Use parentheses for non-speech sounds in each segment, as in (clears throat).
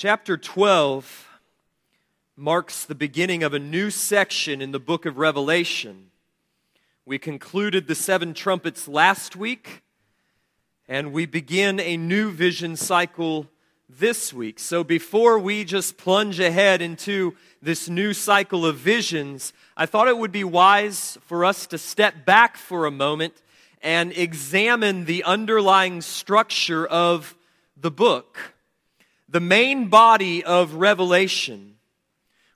Chapter 12 marks the beginning of a new section in the book of Revelation. We concluded the seven trumpets last week, and we begin a new vision cycle this week. So before we just plunge ahead into this new cycle of visions, I thought it would be wise for us to step back for a moment and examine the underlying structure of the book the main body of Revelation,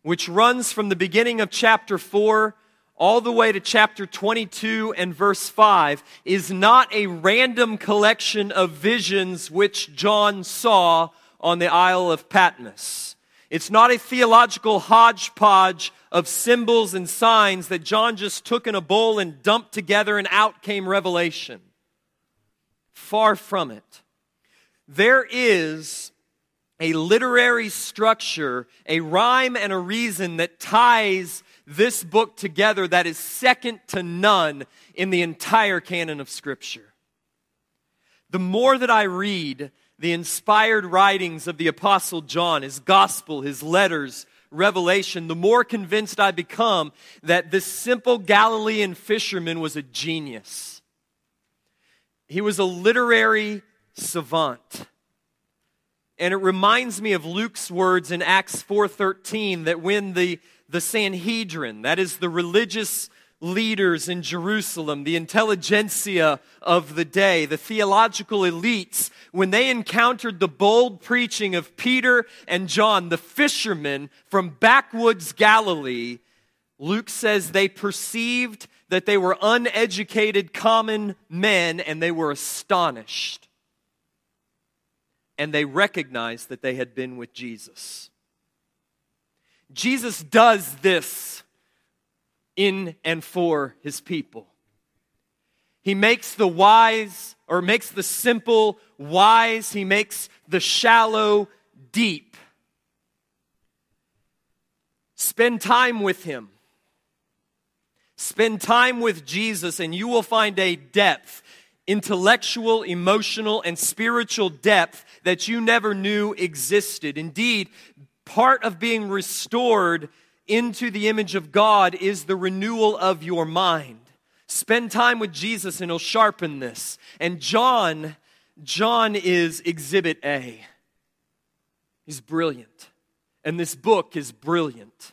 which runs from the beginning of chapter 4 all the way to chapter 22 and verse 5, is not a random collection of visions which John saw on the Isle of Patmos. It's not a theological hodgepodge of symbols and signs that John just took in a bowl and dumped together and out came revelation. Far from it. There is a literary structure, a rhyme and a reason that ties this book together that is second to none in the entire canon of Scripture. The more that I read the inspired writings of the Apostle John, his gospel, his letters, revelation, the more convinced I become that this simple Galilean fisherman was a genius. He was a literary savant. And it reminds me of Luke's words in Acts 4:13 that when the the Sanhedrin, that is the religious leaders in Jerusalem, the intelligentsia of the day, the theological elites, when they encountered the bold preaching of Peter and John, the fishermen from backwoods Galilee, Luke says they perceived that they were uneducated common men and they were astonished and they recognized that they had been with Jesus. Jesus does this in and for his people. He makes the wise, or makes the simple wise, he makes the shallow deep. Spend time with him. Spend time with Jesus, and you will find a depth intellectual, emotional, and spiritual depth that you never knew existed. Indeed, part of being restored into the image of God is the renewal of your mind. Spend time with Jesus and he'll sharpen this. And John, John is exhibit A. He's brilliant. And this book is brilliant.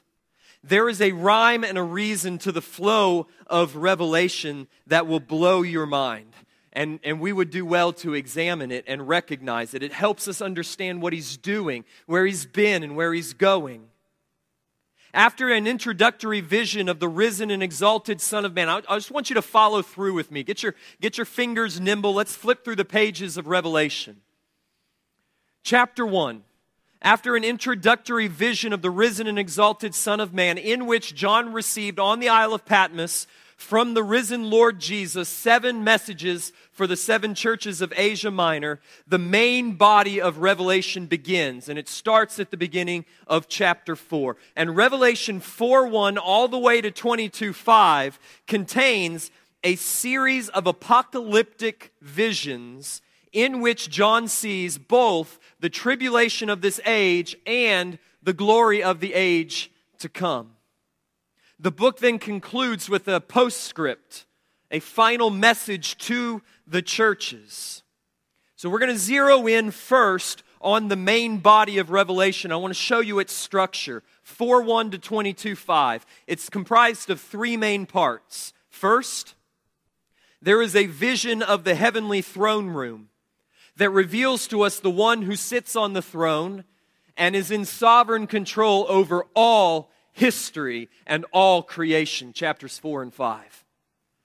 There is a rhyme and a reason to the flow of revelation that will blow your mind and, and we would do well to examine it and recognize it. It helps us understand what he's doing, where he's been, and where he's going. After an introductory vision of the risen and exalted Son of Man, I, I just want you to follow through with me. Get your, get your fingers nimble. Let's flip through the pages of Revelation. Chapter 1 after an introductory vision of the risen and exalted Son of Man, in which John received on the Isle of Patmos from the risen Lord Jesus seven messages for the seven churches of Asia Minor, the main body of Revelation begins, and it starts at the beginning of chapter 4. And Revelation 4 1 all the way to 22 5 contains a series of apocalyptic visions in which John sees both the tribulation of this age and the glory of the age to come. The book then concludes with a postscript, a final message to the churches. So we're going to zero in first on the main body of Revelation. I want to show you its structure 4 1 to 22 5. It's comprised of three main parts. First, there is a vision of the heavenly throne room that reveals to us the one who sits on the throne and is in sovereign control over all history, and all creation, chapters 4 and 5.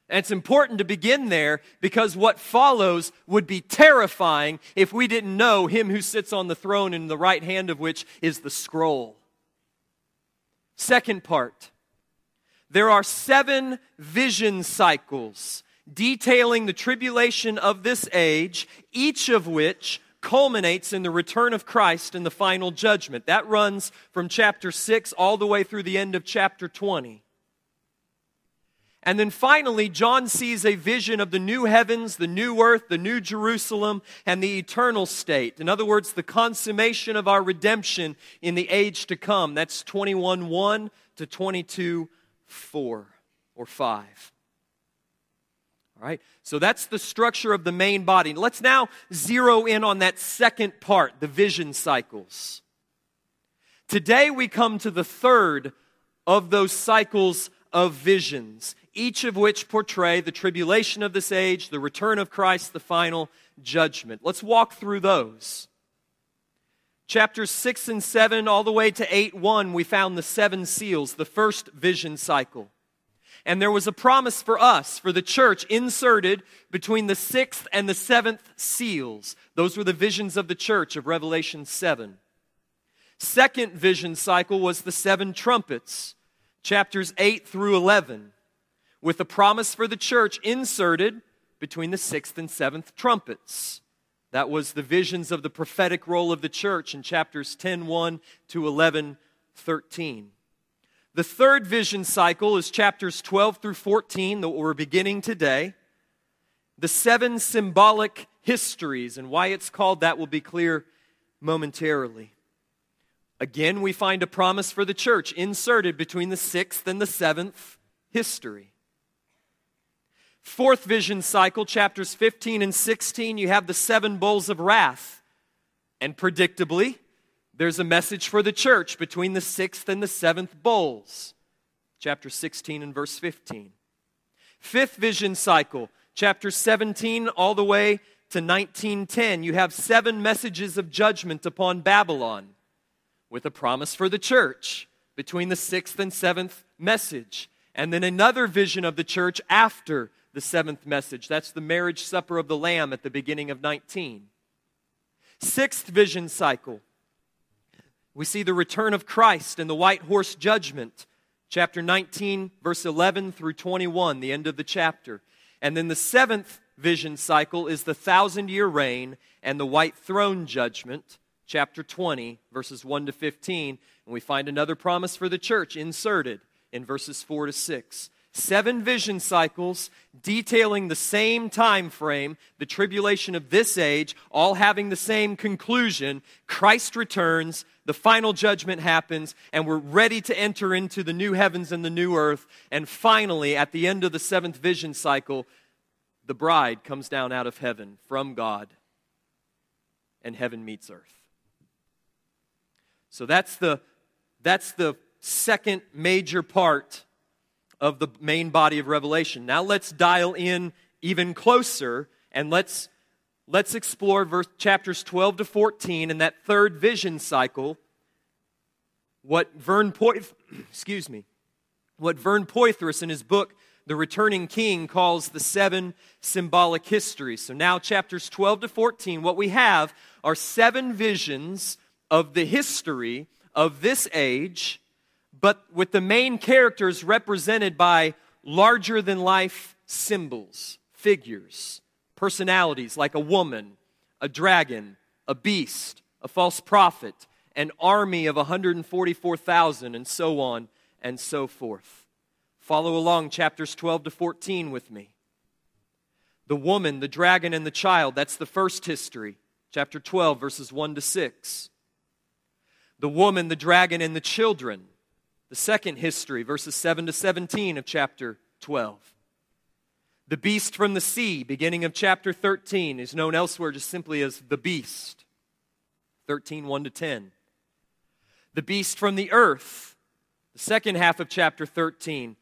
And it's important to begin there because what follows would be terrifying if we didn't know him who sits on the throne in the right hand of which is the scroll. Second part there are seven vision cycles detailing the tribulation of this age, each of which culminates in the return of Christ and the final judgment. That runs from chapter 6 all the way through the end of chapter 20. And then finally, John sees a vision of the new heavens, the new earth, the new Jerusalem, and the eternal state. In other words, the consummation of our redemption in the age to come. That's 21 1 to 22 4 or 5. So that's the structure of the main body. Let's now zero in on that second part, the vision cycles. Today we come to the third of those cycles of visions each of which portray the tribulation of this age, the return of Christ, the final judgment. Let's walk through those. Chapters 6 and 7, all the way to 8 1, we found the seven seals, the first vision cycle. And there was a promise for us, for the church, inserted between the sixth and the seventh seals. Those were the visions of the church of Revelation 7. Second vision cycle was the seven trumpets, chapters 8 through 11 with a promise for the church inserted between the sixth and seventh trumpets. That was the visions of the prophetic role of the church in chapters 10 1 to 11 13. The third vision cycle is chapters 12 through 14 that we're beginning today. The seven symbolic histories and why it's called that will be clear momentarily. Again, we find a promise for the church inserted between the sixth and the seventh history. Fourth vision cycle, chapters 15 and 16, you have the seven bowls of wrath. And predictably, there's a message for the church between the sixth and the seventh bowls. Chapter 16 and verse 15. Fifth vision cycle, chapter 17 all the way to 1910, you have seven messages of judgment upon Babylon with a promise for the church between the sixth and seventh message. And then another vision of the church after the seventh message. That's the marriage supper of the Lamb at the beginning of 19. Sixth vision cycle. We see the return of Christ and the white horse judgment, chapter 19, verse 11 through 21, the end of the chapter. And then the seventh vision cycle is the thousand year reign and the white throne judgment, chapter 20, verses 1 to 15. And we find another promise for the church inserted in verses 4 to 6 seven vision cycles detailing the same time frame, the tribulation of this age, all having the same conclusion. Christ returns, the final judgment happens, and we're ready to enter into the new heavens and the new earth. And finally, at the end of the seventh vision cycle, the bride comes down out of heaven from God, and heaven meets earth. So that's the, that's the second major part of the main body of Revelation. Now let's dial in even closer and let's let's explore verse, chapters 12 to 14 in that third vision cycle. What Vern Poyth, (clears throat) excuse me, what Vern Poythress in his book The Returning King calls the seven symbolic histories. So now chapters 12 to 14 what we have are seven visions of the history of this age but with the main characters represented by larger than life symbols, figures, personalities like a woman, a dragon, a beast, a false prophet, an army of 144,000, and so on and so forth. Follow along chapters 12 to 14 with me. The woman, the dragon, and the child, that's the first history. Chapter 12, verses 1 to 6. The woman, the dragon, and the children the second history, verses 7 to 17 of chapter 12. The beast from the sea, beginning of chapter 13, is known elsewhere just simply as the beast. 13, 1 to 10. The beast from the earth, the second half of chapter 13,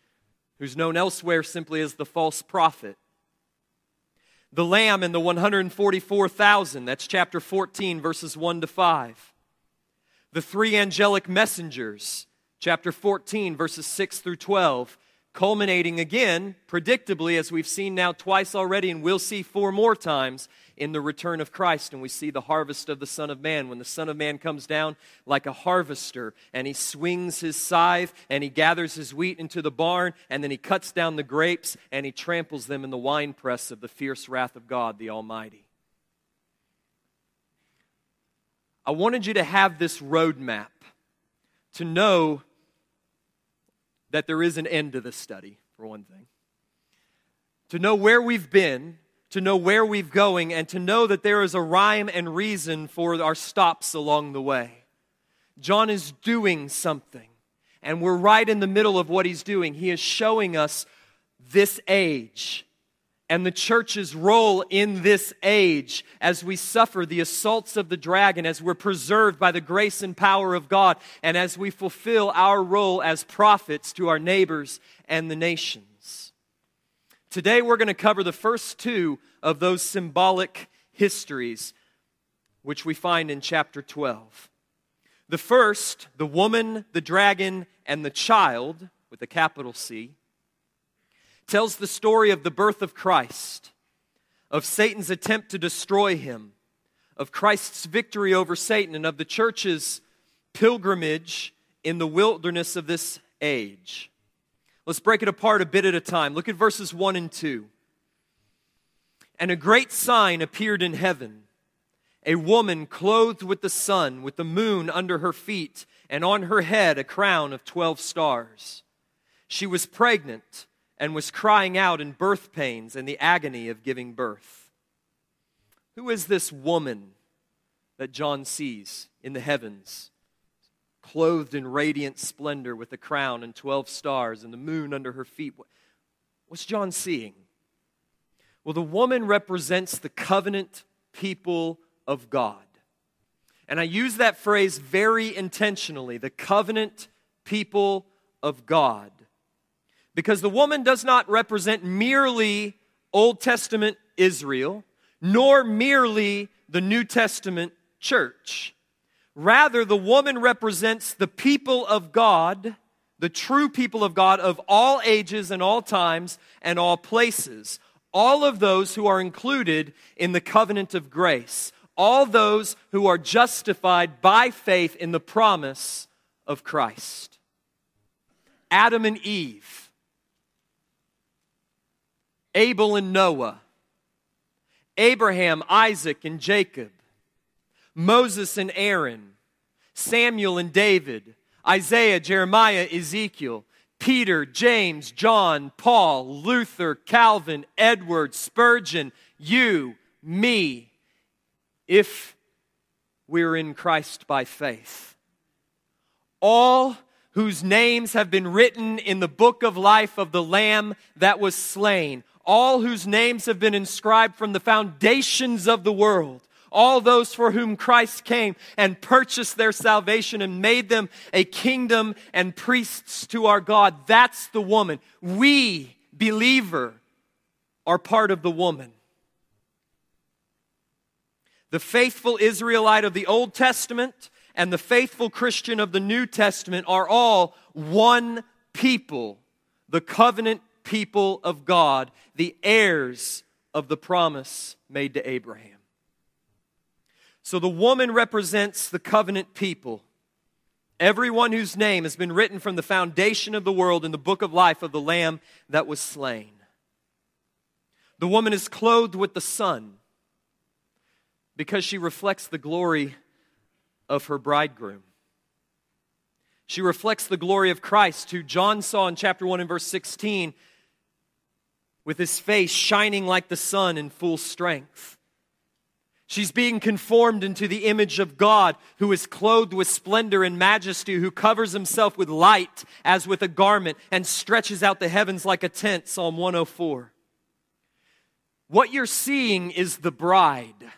who's known elsewhere simply as the false prophet. The lamb and the 144,000, that's chapter 14, verses 1 to 5. The three angelic messengers, chapter 14, verses 6 through 12, culminating again, predictably, as we've seen now twice already, and we'll see four more times in the return of Christ. And we see the harvest of the Son of Man. When the Son of Man comes down like a harvester, and he swings his scythe, and he gathers his wheat into the barn, and then he cuts down the grapes, and he tramples them in the winepress of the fierce wrath of God the Almighty. I wanted you to have this roadmap to know that there is an end to this study, for one thing. to know where we've been, to know where we've going, and to know that there is a rhyme and reason for our stops along the way. John is doing something, and we're right in the middle of what he's doing. He is showing us this age and the church's role in this age as we suffer the assaults of the dragon, as we're preserved by the grace and power of God, and as we fulfill our role as prophets to our neighbors and the nations. Today, we're going to cover the first two of those symbolic histories, which we find in chapter 12. The first, the woman, the dragon, and the child, with a capital C tells the story of the birth of Christ, of Satan's attempt to destroy him, of Christ's victory over Satan, and of the church's pilgrimage in the wilderness of this age. Let's break it apart a bit at a time. Look at verses 1 and 2. And a great sign appeared in heaven a woman clothed with the sun, with the moon under her feet, and on her head a crown of 12 stars. She was pregnant and was crying out in birth pains and the agony of giving birth. Who is this woman that John sees in the heavens, clothed in radiant splendor with a crown and 12 stars and the moon under her feet? What's John seeing? Well, the woman represents the covenant people of God. And I use that phrase very intentionally the covenant people of God because the woman does not represent merely Old Testament Israel, nor merely the New Testament church. Rather, the woman represents the people of God, the true people of God of all ages and all times and all places. All of those who are included in the covenant of grace. All those who are justified by faith in the promise of Christ. Adam and Eve Abel and Noah, Abraham, Isaac, and Jacob, Moses and Aaron, Samuel and David, Isaiah, Jeremiah, Ezekiel, Peter, James, John, Paul, Luther, Calvin, Edward, Spurgeon, you, me, if we're in Christ by faith. All whose names have been written in the book of life of the Lamb that was slain all whose names have been inscribed from the foundations of the world, all those for whom Christ came and purchased their salvation and made them a kingdom and priests to our God. That's the woman. We, believer, are part of the woman. The faithful Israelite of the Old Testament and the faithful Christian of the New Testament are all one people, the covenant people of God, the heirs of the promise made to Abraham. So the woman represents the covenant people. Everyone whose name has been written from the foundation of the world in the book of life of the Lamb that was slain. The woman is clothed with the sun because she reflects the glory of her bridegroom. She reflects the glory of Christ, who John saw in chapter 1 and verse 16 with his face shining like the sun in full strength. She's being conformed into the image of God, who is clothed with splendor and majesty, who covers himself with light as with a garment and stretches out the heavens like a tent. Psalm 104. What you're seeing is the bride,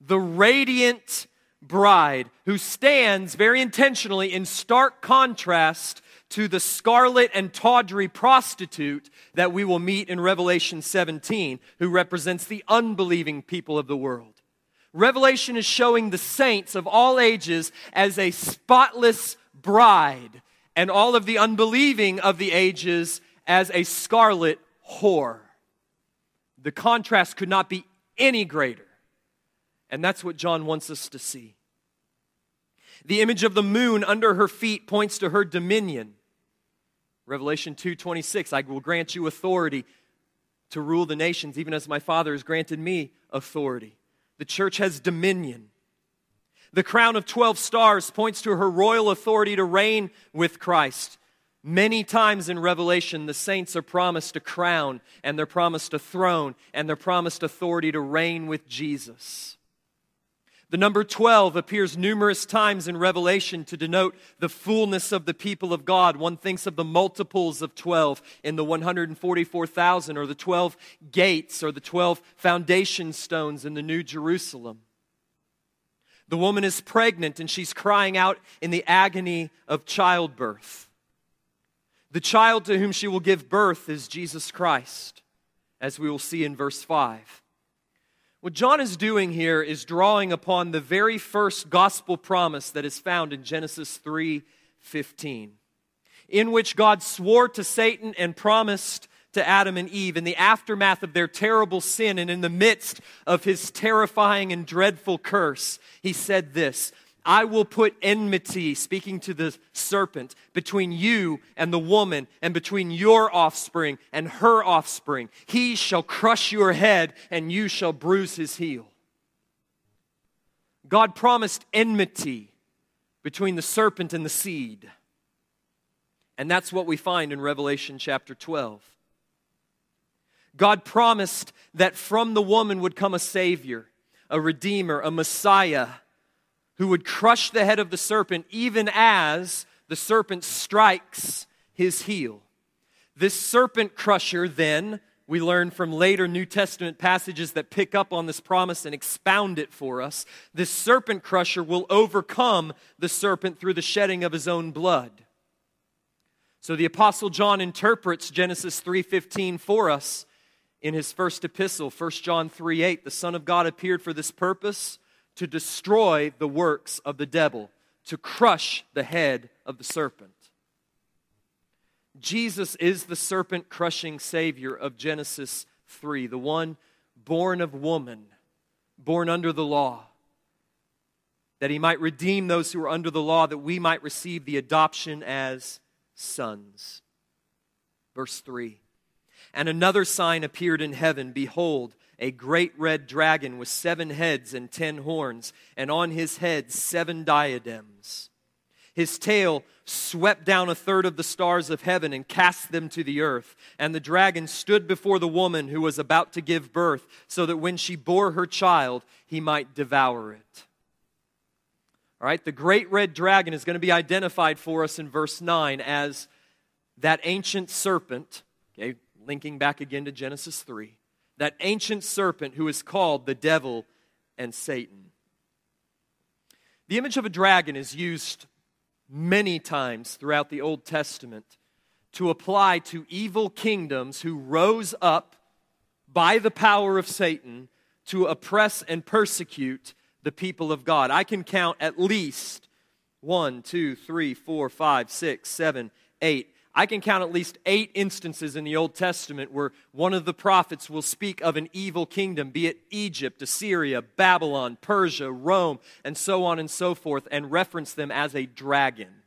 the radiant bride, who stands very intentionally in stark contrast to the scarlet and tawdry prostitute that we will meet in Revelation 17, who represents the unbelieving people of the world. Revelation is showing the saints of all ages as a spotless bride, and all of the unbelieving of the ages as a scarlet whore. The contrast could not be any greater. And that's what John wants us to see. The image of the moon under her feet points to her dominion. Revelation 2:26, I will grant you authority to rule the nations even as my Father has granted me authority. The church has dominion. The crown of 12 stars points to her royal authority to reign with Christ. Many times in Revelation, the saints are promised a crown, and they're promised a throne, and they're promised authority to reign with Jesus. The number 12 appears numerous times in Revelation to denote the fullness of the people of God. One thinks of the multiples of 12 in the 144,000, or the 12 gates, or the 12 foundation stones in the New Jerusalem. The woman is pregnant and she's crying out in the agony of childbirth. The child to whom she will give birth is Jesus Christ, as we will see in verse 5. What John is doing here is drawing upon the very first gospel promise that is found in Genesis 3:15, in which God swore to Satan and promised to Adam and Eve in the aftermath of their terrible sin and in the midst of his terrifying and dreadful curse. He said this I will put enmity, speaking to the serpent, between you and the woman, and between your offspring and her offspring. He shall crush your head, and you shall bruise his heel. God promised enmity between the serpent and the seed. And that's what we find in Revelation chapter 12. God promised that from the woman would come a Savior, a Redeemer, a Messiah who would crush the head of the serpent even as the serpent strikes his heel. This serpent crusher, then, we learn from later New Testament passages that pick up on this promise and expound it for us. This serpent crusher will overcome the serpent through the shedding of his own blood. So the apostle John interprets Genesis 3:15 for us in his first epistle, 1 John 3:8. The Son of God appeared for this purpose to destroy the works of the devil, to crush the head of the serpent. Jesus is the serpent crushing Savior of Genesis 3, the one born of woman, born under the law, that he might redeem those who are under the law, that we might receive the adoption as sons. Verse 3 And another sign appeared in heaven Behold, a great red dragon with seven heads and ten horns, and on his head seven diadems. His tail swept down a third of the stars of heaven and cast them to the earth. And the dragon stood before the woman who was about to give birth, so that when she bore her child, he might devour it. All right, the great red dragon is going to be identified for us in verse 9 as that ancient serpent, okay, linking back again to Genesis 3 that ancient serpent who is called the devil and Satan. The image of a dragon is used many times throughout the Old Testament to apply to evil kingdoms who rose up by the power of Satan to oppress and persecute the people of God. I can count at least one, two, three, four, five, six, seven, eight, I can count at least eight instances in the Old Testament where one of the prophets will speak of an evil kingdom, be it Egypt, Assyria, Babylon, Persia, Rome, and so on and so forth, and reference them as a dragon.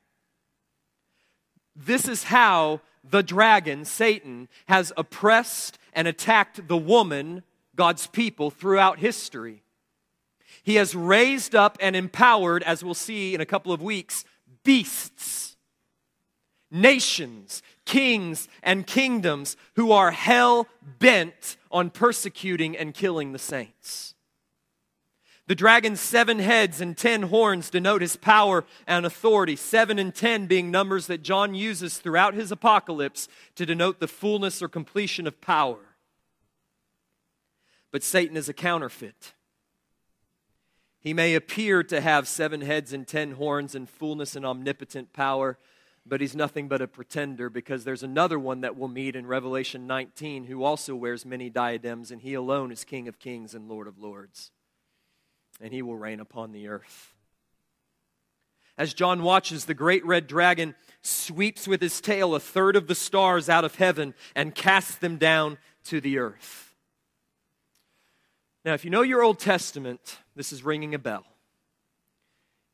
This is how the dragon, Satan, has oppressed and attacked the woman, God's people, throughout history. He has raised up and empowered, as we'll see in a couple of weeks, beasts nations, kings, and kingdoms who are hell bent on persecuting and killing the saints. The dragon's seven heads and ten horns denote his power and authority, seven and ten being numbers that John uses throughout his apocalypse to denote the fullness or completion of power. But Satan is a counterfeit. He may appear to have seven heads and ten horns and fullness and omnipotent power, but he's nothing but a pretender because there's another one that we'll meet in Revelation 19 who also wears many diadems, and he alone is King of kings and Lord of lords. And he will reign upon the earth. As John watches, the great red dragon sweeps with his tail a third of the stars out of heaven and casts them down to the earth. Now, if you know your Old Testament, this is ringing a bell.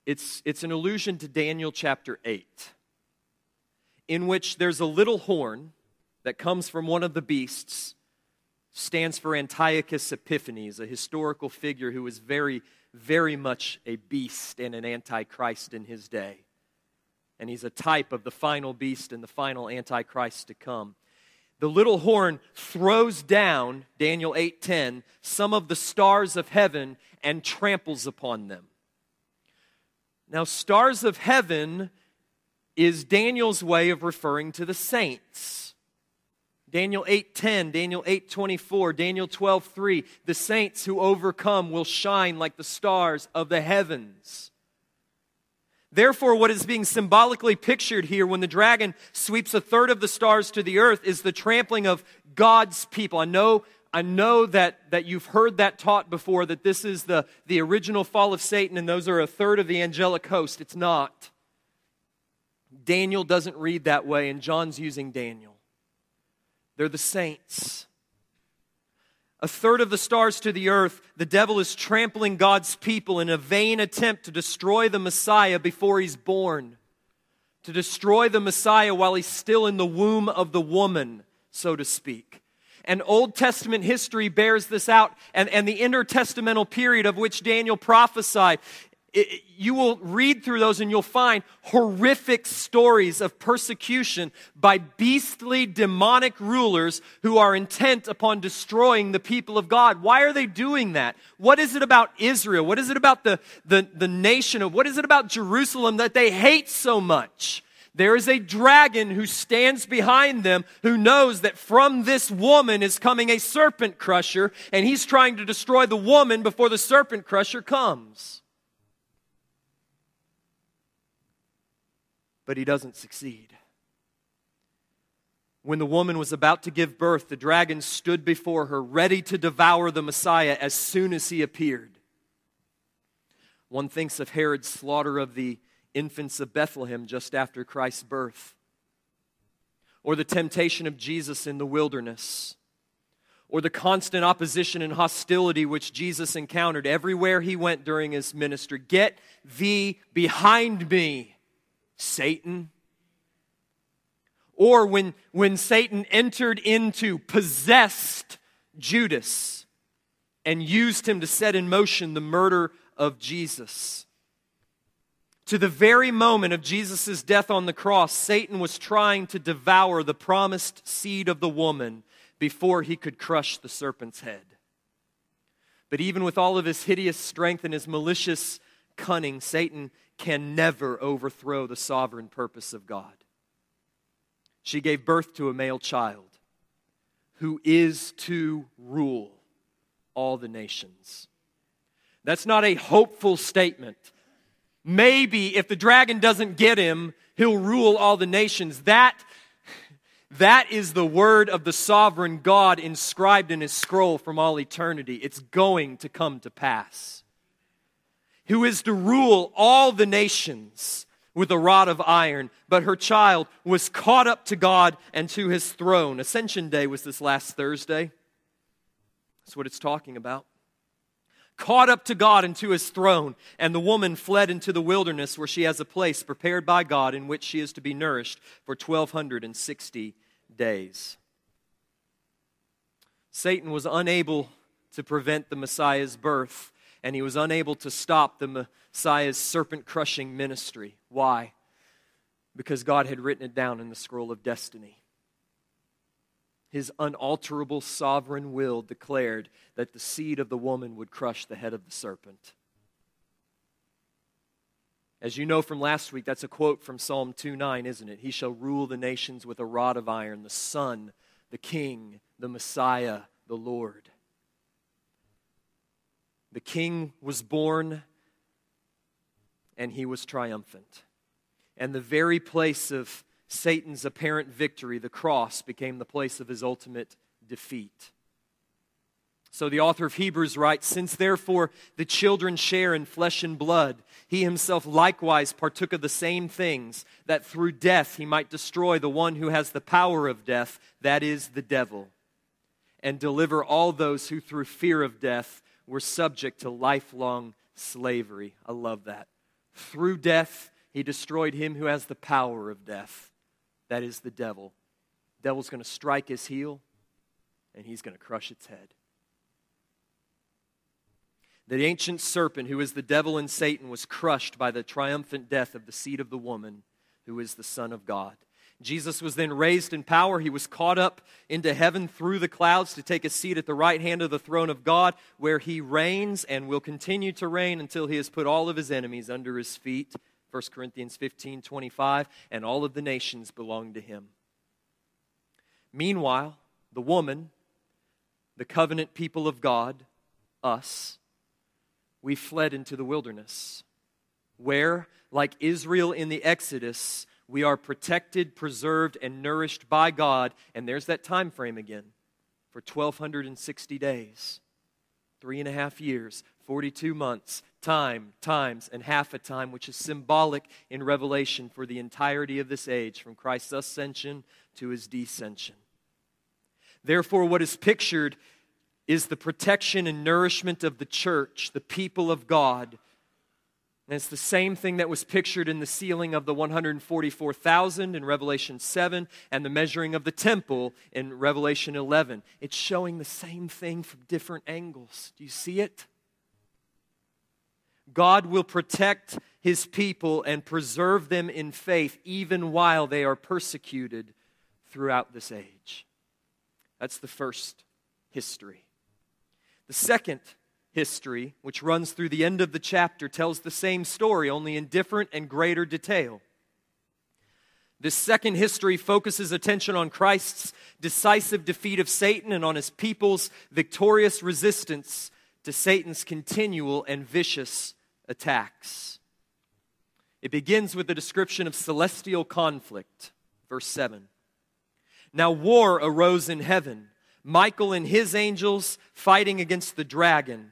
It's, it's an allusion to Daniel chapter 8 in which there's a little horn that comes from one of the beasts, stands for Antiochus Epiphanes, a historical figure who was very, very much a beast and an antichrist in his day. and he's a type of the final beast and the final antichrist to come. The little horn throws down, Daniel 8:10, some of the stars of heaven and tramples upon them. Now, stars of heaven is Daniel's way of referring to the saints. Daniel 8:10, Daniel 8:24, Daniel 12:3, the saints who overcome will shine like the stars of the heavens. Therefore, what is being symbolically pictured here when the dragon sweeps a third of the stars to the earth is the trampling of God's people. I know, I know that, that you've heard that taught before, that this is the, the original fall of Satan and those are a third of the angelic host. It's not. Daniel doesn't read that way, and John's using Daniel. They're the saints a third of the stars to the earth, the devil is trampling God's people in a vain attempt to destroy the Messiah before he's born, to destroy the Messiah while he's still in the womb of the woman, so to speak. And Old Testament history bears this out, and, and the intertestamental period of which Daniel prophesied it, you will read through those and you'll find horrific stories of persecution by beastly demonic rulers who are intent upon destroying the people of God. Why are they doing that? What is it about Israel? What is it about the, the, the nation of, what is it about Jerusalem that they hate so much? There is a dragon who stands behind them who knows that from this woman is coming a serpent crusher, and he's trying to destroy the woman before the serpent crusher comes. But he doesn't succeed. When the woman was about to give birth, the dragon stood before her, ready to devour the Messiah as soon as he appeared. One thinks of Herod's slaughter of the infants of Bethlehem just after Christ's birth, or the temptation of Jesus in the wilderness, or the constant opposition and hostility which Jesus encountered everywhere he went during his ministry. Get thee behind me. Satan. Or when, when Satan entered into, possessed Judas and used him to set in motion the murder of Jesus. To the very moment of Jesus' death on the cross, Satan was trying to devour the promised seed of the woman before he could crush the serpent's head. But even with all of his hideous strength and his malicious cunning, Satan can never overthrow the sovereign purpose of God. She gave birth to a male child who is to rule all the nations. That's not a hopeful statement. Maybe if the dragon doesn't get him, he'll rule all the nations. That, that is the word of the sovereign God inscribed in his scroll from all eternity. It's going to come to pass who is to rule all the nations with a rod of iron. But her child was caught up to God and to his throne. Ascension Day was this last Thursday. That's what it's talking about. Caught up to God and to his throne. And the woman fled into the wilderness where she has a place prepared by God in which she is to be nourished for 1260 days. Satan was unable to prevent the Messiah's birth and he was unable to stop the Messiah's serpent crushing ministry. Why? Because God had written it down in the scroll of destiny. His unalterable sovereign will declared that the seed of the woman would crush the head of the serpent. As you know from last week, that's a quote from Psalm 2 9, isn't it? He shall rule the nations with a rod of iron, the Son, the King, the Messiah, the Lord. The king was born and he was triumphant. And the very place of Satan's apparent victory, the cross, became the place of his ultimate defeat. So the author of Hebrews writes Since therefore the children share in flesh and blood, he himself likewise partook of the same things, that through death he might destroy the one who has the power of death, that is, the devil, and deliver all those who through fear of death were subject to lifelong slavery. I love that. Through death, he destroyed him who has the power of death. That is the devil. Devil's going to strike his heel, and he's going to crush its head. The ancient serpent, who is the devil and Satan, was crushed by the triumphant death of the seed of the woman who is the Son of God. Jesus was then raised in power. He was caught up into heaven through the clouds to take a seat at the right hand of the throne of God, where he reigns and will continue to reign until he has put all of his enemies under his feet. 1 Corinthians 15 25, and all of the nations belong to him. Meanwhile, the woman, the covenant people of God, us, we fled into the wilderness, where, like Israel in the Exodus, we are protected, preserved, and nourished by God. And there's that time frame again for 1,260 days, three and a half years, 42 months, time, times, and half a time, which is symbolic in Revelation for the entirety of this age, from Christ's ascension to his descension. Therefore, what is pictured is the protection and nourishment of the church, the people of God, and it's the same thing that was pictured in the sealing of the 144,000 in Revelation 7 and the measuring of the temple in Revelation 11. It's showing the same thing from different angles. Do you see it? God will protect his people and preserve them in faith even while they are persecuted throughout this age. That's the first history. The second history, which runs through the end of the chapter, tells the same story, only in different and greater detail. This second history focuses attention on Christ's decisive defeat of Satan and on his people's victorious resistance to Satan's continual and vicious attacks. It begins with a description of celestial conflict, verse 7. Now war arose in heaven, Michael and his angels fighting against the dragon.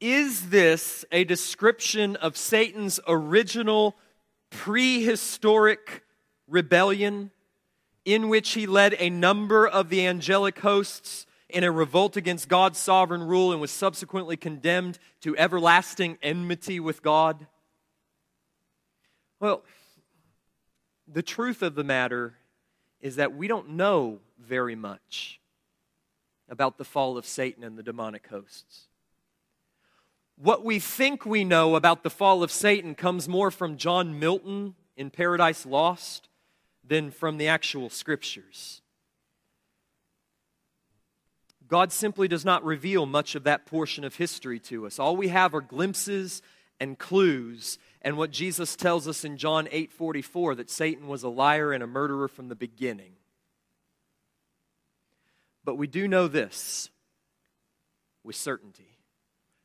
Is this a description of Satan's original prehistoric rebellion in which he led a number of the angelic hosts in a revolt against God's sovereign rule and was subsequently condemned to everlasting enmity with God? Well, the truth of the matter is that we don't know very much about the fall of Satan and the demonic hosts what we think we know about the fall of Satan comes more from John Milton in Paradise Lost than from the actual scriptures. God simply does not reveal much of that portion of history to us. All we have are glimpses and clues and what Jesus tells us in John 8:44 that Satan was a liar and a murderer from the beginning. But we do know this with certainty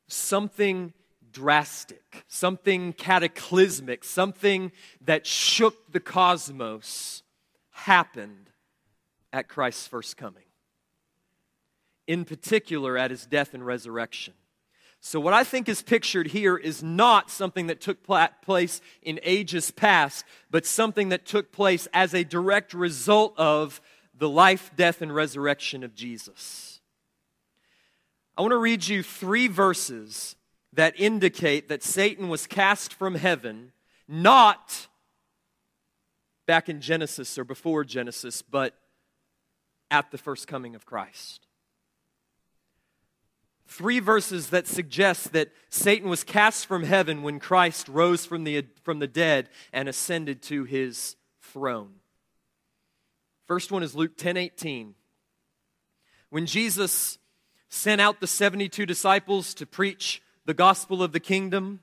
something drastic, something cataclysmic, something that shook the cosmos happened at Christ's first coming. In particular, at his death and resurrection. So, what I think is pictured here is not something that took place in ages past, but something that took place as a direct result of the life, death, and resurrection of Jesus. I want to read you three verses that indicate that Satan was cast from heaven, not back in Genesis or before Genesis, but at the first coming of Christ. Three verses that suggest that Satan was cast from heaven when Christ rose from the, from the dead and ascended to his throne. First one is Luke 10 18. When Jesus sent out the 72 disciples to preach the gospel of the kingdom.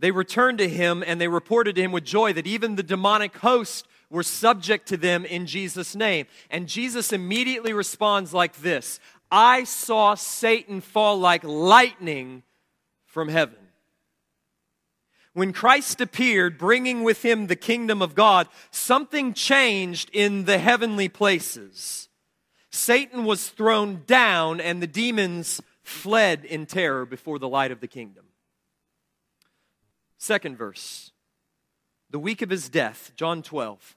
They returned to him and they reported to him with joy that even the demonic host were subject to them in Jesus' name. And Jesus immediately responds like this I saw Satan fall like lightning from heaven. When Christ appeared, bringing with him the kingdom of God, something changed in the heavenly places. Satan was thrown down and the demons fled in terror before the light of the kingdom. Second verse. The week of his death, John 12.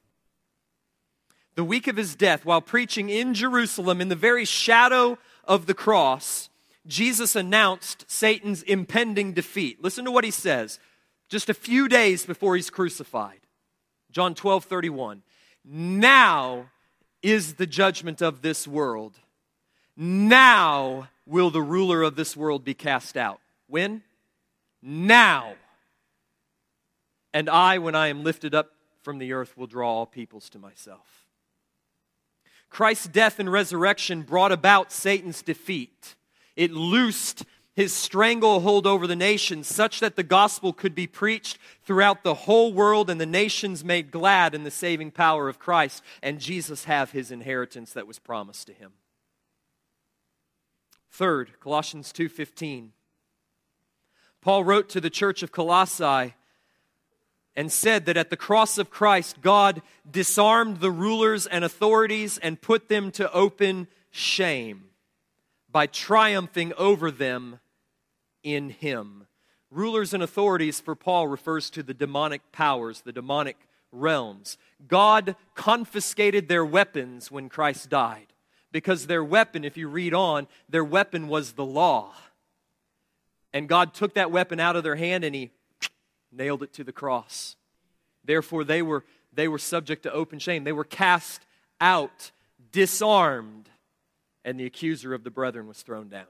the week of his death, while preaching in Jerusalem in the very shadow of the cross, Jesus announced Satan's impending defeat. Listen to what he says just a few days before he's crucified. John 12, 31. Now is the judgment of this world. Now will the ruler of this world be cast out. When? Now. And I, when I am lifted up from the earth, will draw all peoples to myself. Christ's death and resurrection brought about Satan's defeat. It loosed his stranglehold over the nations, such that the gospel could be preached throughout the whole world and the nations made glad in the saving power of Christ, and Jesus have his inheritance that was promised to him. Third, Colossians 2:15. Paul wrote to the church of Colossae and said that at the cross of Christ God disarmed the rulers and authorities and put them to open shame by triumphing over them in him. Rulers and authorities for Paul refers to the demonic powers, the demonic realms. God confiscated their weapons when Christ died because their weapon, if you read on, their weapon was the law. And God took that weapon out of their hand and he nailed it to the cross. Therefore, they were, they were subject to open shame. They were cast out, disarmed, and the accuser of the brethren was thrown down.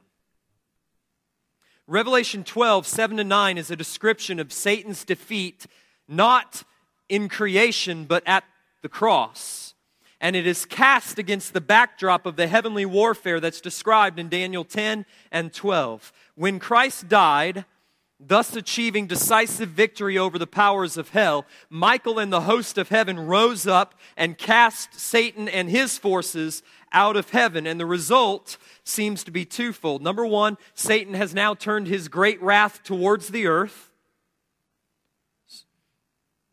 Revelation 12, 7 to 9 is a description of Satan's defeat, not in creation, but at the cross. And it is cast against the backdrop of the heavenly warfare that's described in Daniel 10 and 12. When Christ died, thus achieving decisive victory over the powers of hell, Michael and the host of heaven rose up and cast Satan and his forces out of heaven. And the result seems to be twofold. Number one, Satan has now turned his great wrath towards the earth,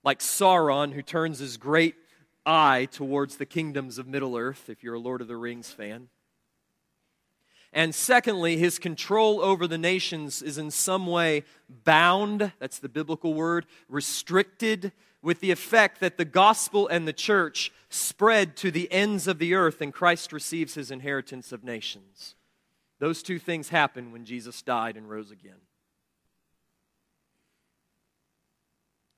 like Sauron, who turns his great eye towards the kingdoms of Middle Earth, if you're a Lord of the Rings fan. And secondly, his control over the nations is in some way bound, that's the biblical word, restricted, with the effect that the gospel and the church spread to the ends of the earth, and Christ receives his inheritance of nations. Those two things happened when Jesus died and rose again.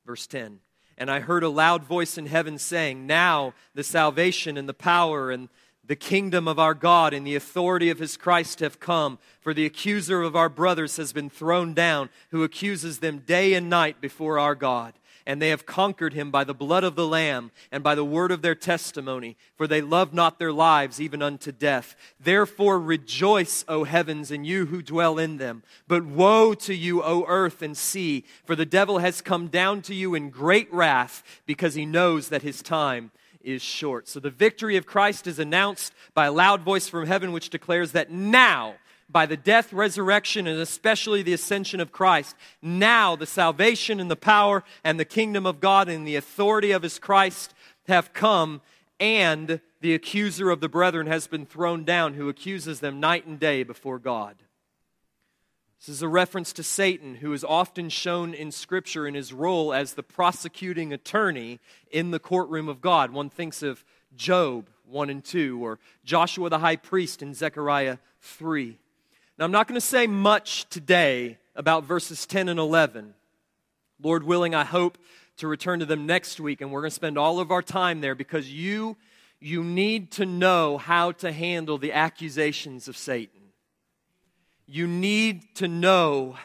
Verse 10 And I heard a loud voice in heaven saying, Now the salvation and the power and the kingdom of our God and the authority of his Christ have come, for the accuser of our brothers has been thrown down, who accuses them day and night before our God and they have conquered him by the blood of the Lamb and by the word of their testimony, for they love not their lives even unto death. Therefore rejoice, O heavens, and you who dwell in them. But woe to you, O earth and sea, for the devil has come down to you in great wrath, because he knows that his time is short. So the victory of Christ is announced by a loud voice from heaven, which declares that now, by the death, resurrection, and especially the ascension of Christ, now the salvation and the power and the kingdom of God and the authority of his Christ have come, and the accuser of the brethren has been thrown down, who accuses them night and day before God. This is a reference to Satan, who is often shown in Scripture in his role as the prosecuting attorney in the courtroom of God. One thinks of Job 1 and 2, or Joshua the high priest in Zechariah 3. Now, I'm not going to say much today about verses 10 and 11. Lord willing, I hope to return to them next week, and we're going to spend all of our time there because you, you need to know how to handle the accusations of Satan. You need to know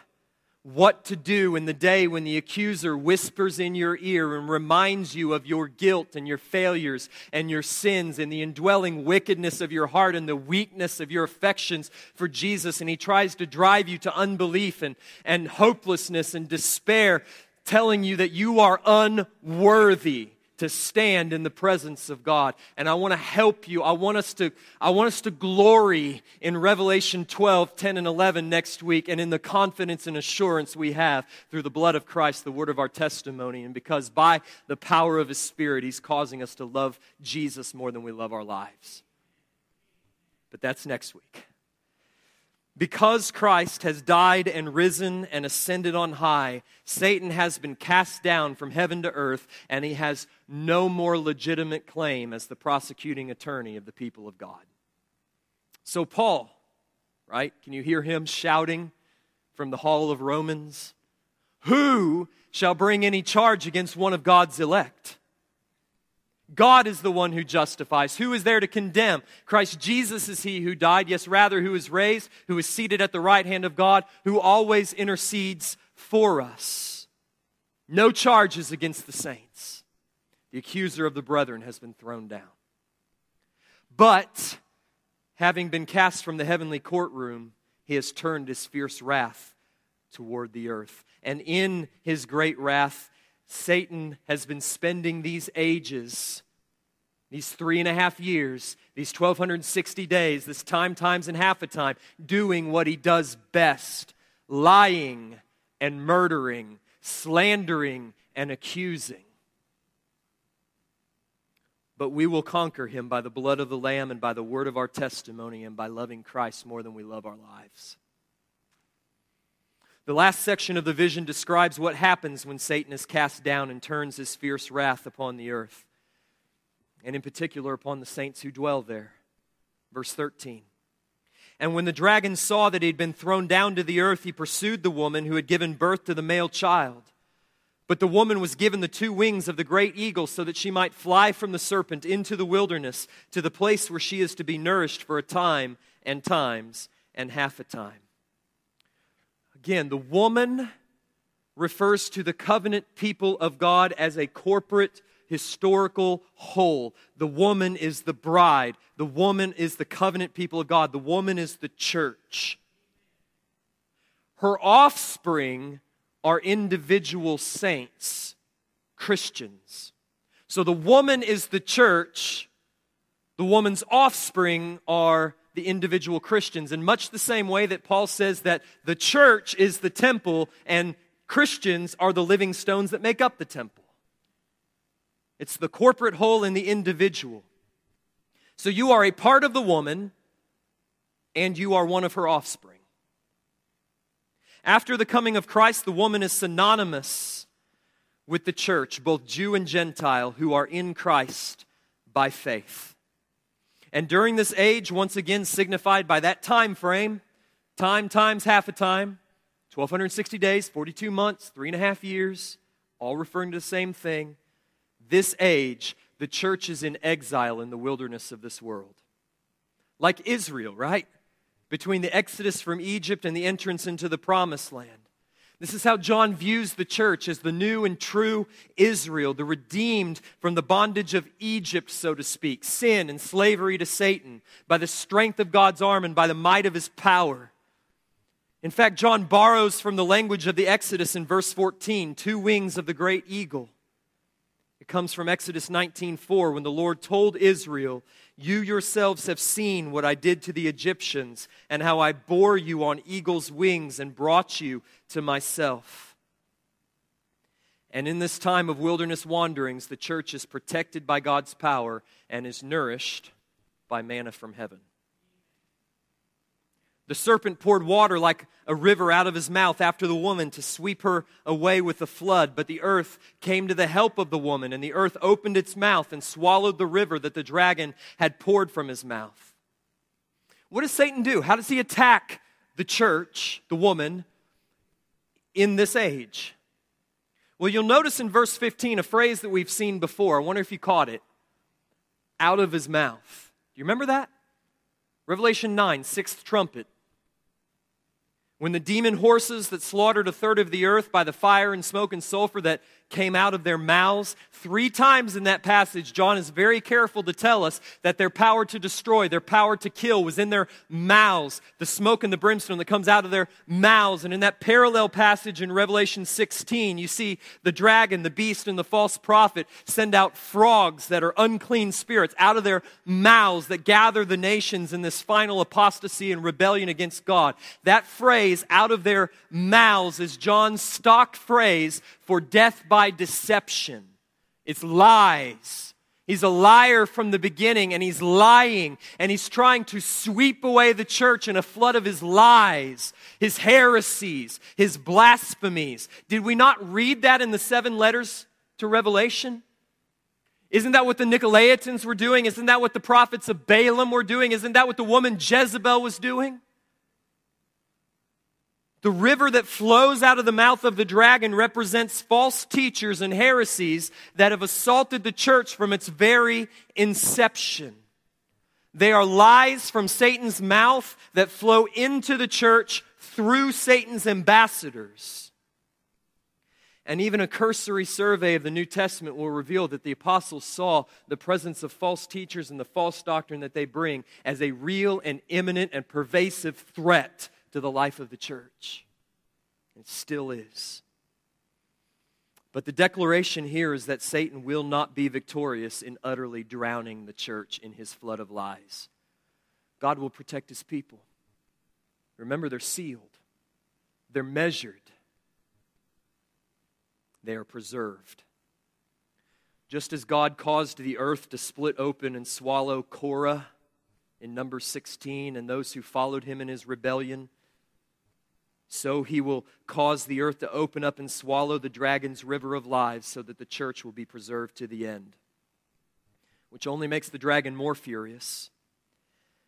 what to do in the day when the accuser whispers in your ear and reminds you of your guilt and your failures and your sins and the indwelling wickedness of your heart and the weakness of your affections for Jesus. And he tries to drive you to unbelief and, and hopelessness and despair, telling you that you are unworthy to stand in the presence of God. And I want to help you. I want us to, I want us to glory in Revelation 12, 10, and 11 next week and in the confidence and assurance we have through the blood of Christ, the word of our testimony. And because by the power of his spirit, he's causing us to love Jesus more than we love our lives. But that's next week. Because Christ has died and risen and ascended on high, Satan has been cast down from heaven to earth, and he has no more legitimate claim as the prosecuting attorney of the people of God. So, Paul, right? Can you hear him shouting from the hall of Romans? Who shall bring any charge against one of God's elect? God is the one who justifies. Who is there to condemn? Christ Jesus is he who died, yes, rather, who is raised, who is seated at the right hand of God, who always intercedes for us. No charges against the saints. The accuser of the brethren has been thrown down. But, having been cast from the heavenly courtroom, he has turned his fierce wrath toward the earth. And in his great wrath, Satan has been spending these ages, these three and a half years, these 1,260 days, this time, times, and half a time, doing what he does best lying and murdering, slandering and accusing. But we will conquer him by the blood of the Lamb and by the word of our testimony and by loving Christ more than we love our lives. The last section of the vision describes what happens when Satan is cast down and turns his fierce wrath upon the earth, and in particular upon the saints who dwell there. Verse 13. And when the dragon saw that he had been thrown down to the earth, he pursued the woman who had given birth to the male child. But the woman was given the two wings of the great eagle so that she might fly from the serpent into the wilderness to the place where she is to be nourished for a time and times and half a time. Again, the woman refers to the covenant people of God as a corporate historical whole. The woman is the bride. The woman is the covenant people of God. The woman is the church. Her offspring are individual saints, Christians. So the woman is the church. The woman's offspring are the individual Christians in much the same way that Paul says that the church is the temple and Christians are the living stones that make up the temple. It's the corporate whole and the individual. So you are a part of the woman and you are one of her offspring. After the coming of Christ, the woman is synonymous with the church, both Jew and Gentile, who are in Christ by faith. And during this age, once again signified by that time frame, time times half a time, 1260 days, 42 months, three and a half years, all referring to the same thing. This age, the church is in exile in the wilderness of this world. Like Israel, right? Between the exodus from Egypt and the entrance into the promised land. This is how John views the church as the new and true Israel, the redeemed from the bondage of Egypt, so to speak, sin and slavery to Satan, by the strength of God's arm and by the might of his power. In fact, John borrows from the language of the Exodus in verse 14 two wings of the great eagle. It comes from Exodus 19:4 when the Lord told Israel, "You yourselves have seen what I did to the Egyptians and how I bore you on eagle's wings and brought you to myself." And in this time of wilderness wanderings, the church is protected by God's power and is nourished by manna from heaven. The serpent poured water like a river out of his mouth after the woman to sweep her away with the flood. But the earth came to the help of the woman, and the earth opened its mouth and swallowed the river that the dragon had poured from his mouth. What does Satan do? How does he attack the church, the woman, in this age? Well, you'll notice in verse 15 a phrase that we've seen before. I wonder if you caught it. Out of his mouth. Do you remember that? Revelation 9, sixth trumpet. When the demon horses that slaughtered a third of the earth by the fire and smoke and sulfur that came out of their mouths. Three times in that passage, John is very careful to tell us that their power to destroy, their power to kill was in their mouths, the smoke and the brimstone that comes out of their mouths. And in that parallel passage in Revelation 16, you see the dragon, the beast, and the false prophet send out frogs that are unclean spirits out of their mouths that gather the nations in this final apostasy and rebellion against God. That phrase, out of their mouths, is John's stock phrase for death by deception. It's lies. He's a liar from the beginning, and he's lying, and he's trying to sweep away the church in a flood of his lies, his heresies, his blasphemies. Did we not read that in the seven letters to Revelation? Isn't that what the Nicolaitans were doing? Isn't that what the prophets of Balaam were doing? Isn't that what the woman Jezebel was doing? The river that flows out of the mouth of the dragon represents false teachers and heresies that have assaulted the church from its very inception. They are lies from Satan's mouth that flow into the church through Satan's ambassadors. And even a cursory survey of the New Testament will reveal that the apostles saw the presence of false teachers and the false doctrine that they bring as a real and imminent and pervasive threat to the life of the church. It still is. But the declaration here is that Satan will not be victorious in utterly drowning the church in his flood of lies. God will protect his people. Remember, they're sealed, they're measured, they are preserved. Just as God caused the earth to split open and swallow Korah in number 16 and those who followed him in his rebellion, so he will cause the earth to open up and swallow the dragon's river of lives so that the church will be preserved to the end, which only makes the dragon more furious.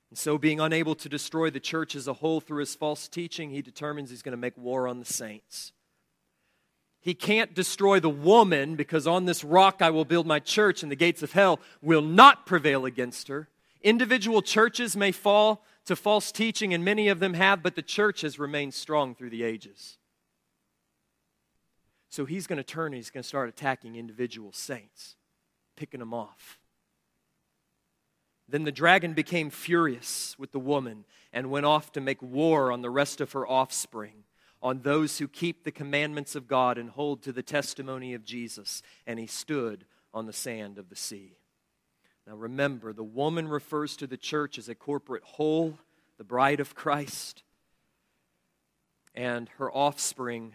And so, being unable to destroy the church as a whole through his false teaching, he determines he's going to make war on the saints. He can't destroy the woman because on this rock I will build my church, and the gates of hell will not prevail against her. Individual churches may fall to false teaching, and many of them have, but the church has remained strong through the ages. So he's going to turn and he's going to start attacking individual saints, picking them off. Then the dragon became furious with the woman and went off to make war on the rest of her offspring, on those who keep the commandments of God and hold to the testimony of Jesus. And he stood on the sand of the sea. Now remember, the woman refers to the church as a corporate whole, the bride of Christ, and her offspring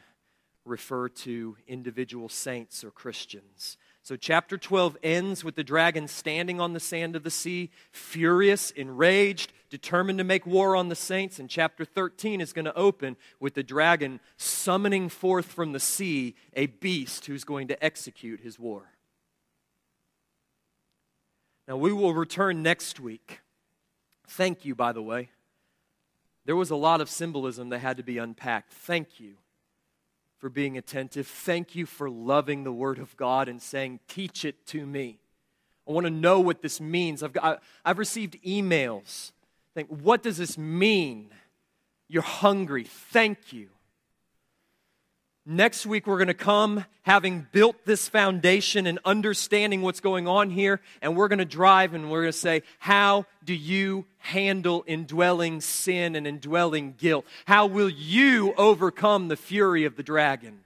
refer to individual saints or Christians. So, chapter 12 ends with the dragon standing on the sand of the sea, furious, enraged, determined to make war on the saints. And chapter 13 is going to open with the dragon summoning forth from the sea a beast who's going to execute his war. Now, we will return next week. Thank you, by the way. There was a lot of symbolism that had to be unpacked. Thank you for being attentive. Thank you for loving the Word of God and saying, Teach it to me. I want to know what this means. I've, got, I've received emails. Think, what does this mean? You're hungry. Thank you. Next week, we're going to come having built this foundation and understanding what's going on here, and we're going to drive and we're going to say, How do you handle indwelling sin and indwelling guilt? How will you overcome the fury of the dragon?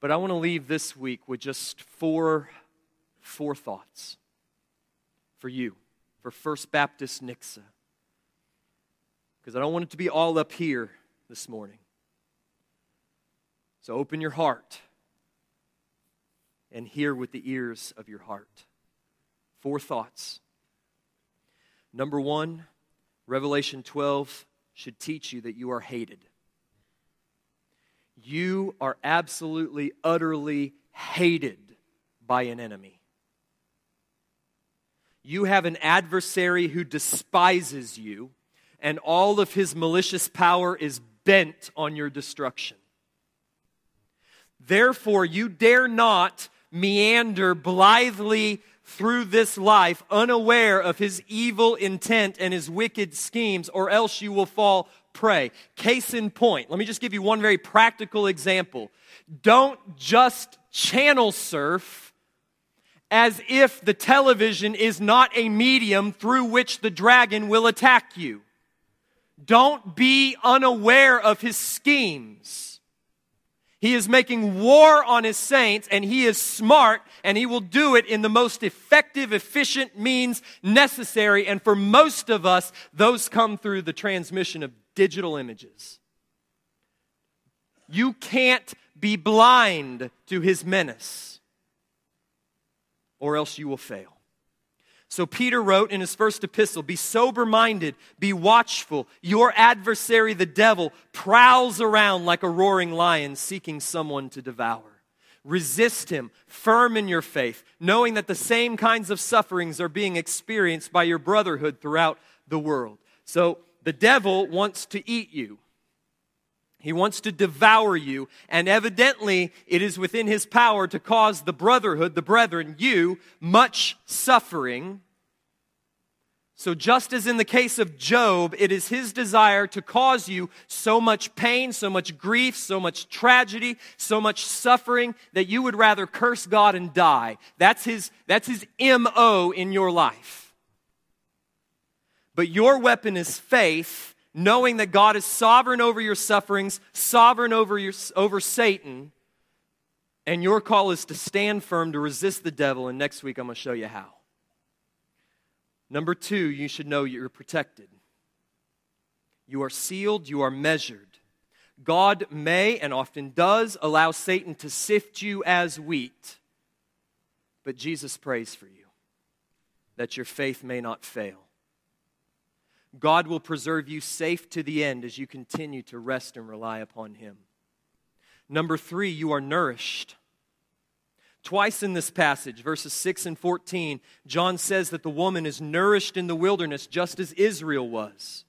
But I want to leave this week with just four, four thoughts for you, for First Baptist Nixa. Because I don't want it to be all up here this morning. So open your heart and hear with the ears of your heart. Four thoughts. Number one, Revelation 12 should teach you that you are hated. You are absolutely, utterly hated by an enemy. You have an adversary who despises you, and all of his malicious power is bent on your destruction. Therefore, you dare not meander blithely through this life unaware of his evil intent and his wicked schemes, or else you will fall prey. Case in point, let me just give you one very practical example. Don't just channel surf as if the television is not a medium through which the dragon will attack you. Don't be unaware of his schemes. He is making war on his saints, and he is smart, and he will do it in the most effective, efficient means necessary. And for most of us, those come through the transmission of digital images. You can't be blind to his menace. or else you will fail. So Peter wrote in his first epistle Be sober minded, be watchful. Your adversary, the devil, prowls around like a roaring lion seeking someone to devour. Resist him, firm in your faith, knowing that the same kinds of sufferings are being experienced by your brotherhood throughout the world. So the devil wants to eat you. He wants to devour you, and evidently it is within his power to cause the brotherhood, the brethren, you, much suffering. So, just as in the case of Job, it is his desire to cause you so much pain, so much grief, so much tragedy, so much suffering that you would rather curse God and die. That's his, that's his MO in your life. But your weapon is faith knowing that God is sovereign over your sufferings, sovereign over, your, over Satan, and your call is to stand firm to resist the devil. And next week, I'm going to show you how. Number two, you should know you're protected. You are sealed, you are measured. God may and often does allow Satan to sift you as wheat, but Jesus prays for you that your faith may not fail. God will preserve you safe to the end as you continue to rest and rely upon Him. Number three, you are nourished. Twice in this passage, verses 6 and 14, John says that the woman is nourished in the wilderness just as Israel was.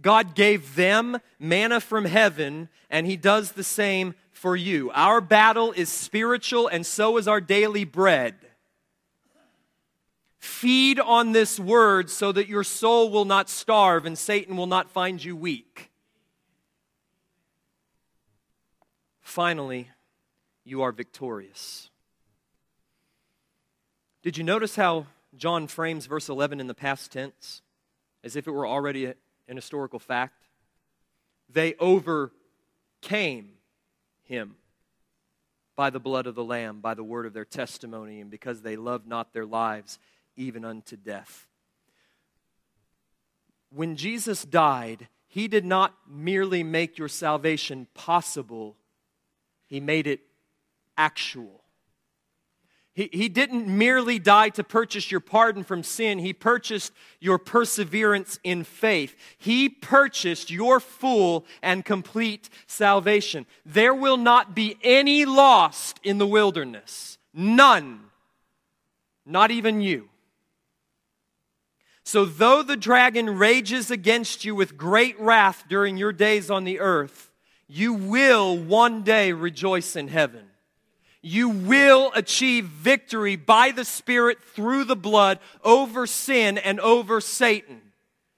God gave them manna from heaven, and He does the same for you. Our battle is spiritual, and so is our daily bread. Feed on this word so that your soul will not starve and Satan will not find you weak. Finally, you are victorious. Did you notice how John frames verse 11 in the past tense as if it were already an historical fact? They overcame him by the blood of the Lamb, by the word of their testimony, and because they loved not their lives even unto death. When Jesus died, he did not merely make your salvation possible, he made it actual. He, he didn't merely die to purchase your pardon from sin, He purchased your perseverance in faith. He purchased your full and complete salvation. There will not be any lost in the wilderness. None. Not even you. So, though the dragon rages against you with great wrath during your days on the earth, you will one day rejoice in heaven. You will achieve victory by the Spirit through the blood over sin and over Satan.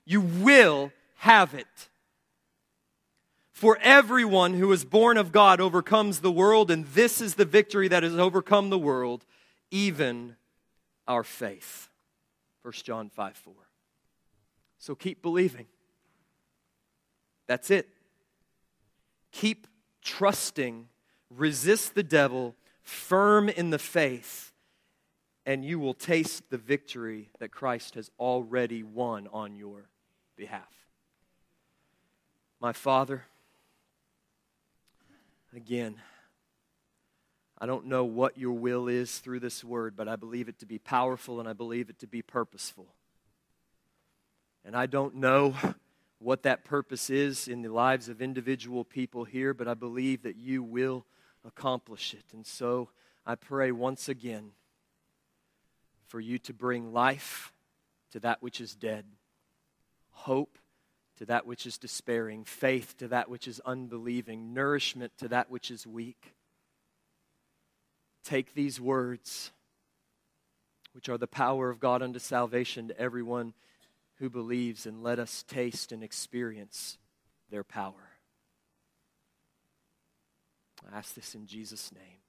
You will have it. For everyone who is born of God overcomes the world, and this is the victory that has overcome the world, even our faith. 1 John 5 4. So keep believing. That's it. Keep trusting, resist the devil, firm in the faith, and you will taste the victory that Christ has already won on your behalf. My Father, again, I don't know what your will is through this word, but I believe it to be powerful and I believe it to be purposeful. And I don't know what that purpose is in the lives of individual people here, but I believe that you will accomplish it. And so I pray once again for you to bring life to that which is dead, hope to that which is despairing, faith to that which is unbelieving, nourishment to that which is weak take these words, which are the power of God unto salvation to everyone who believes, and let us taste and experience their power. I ask this in Jesus' name.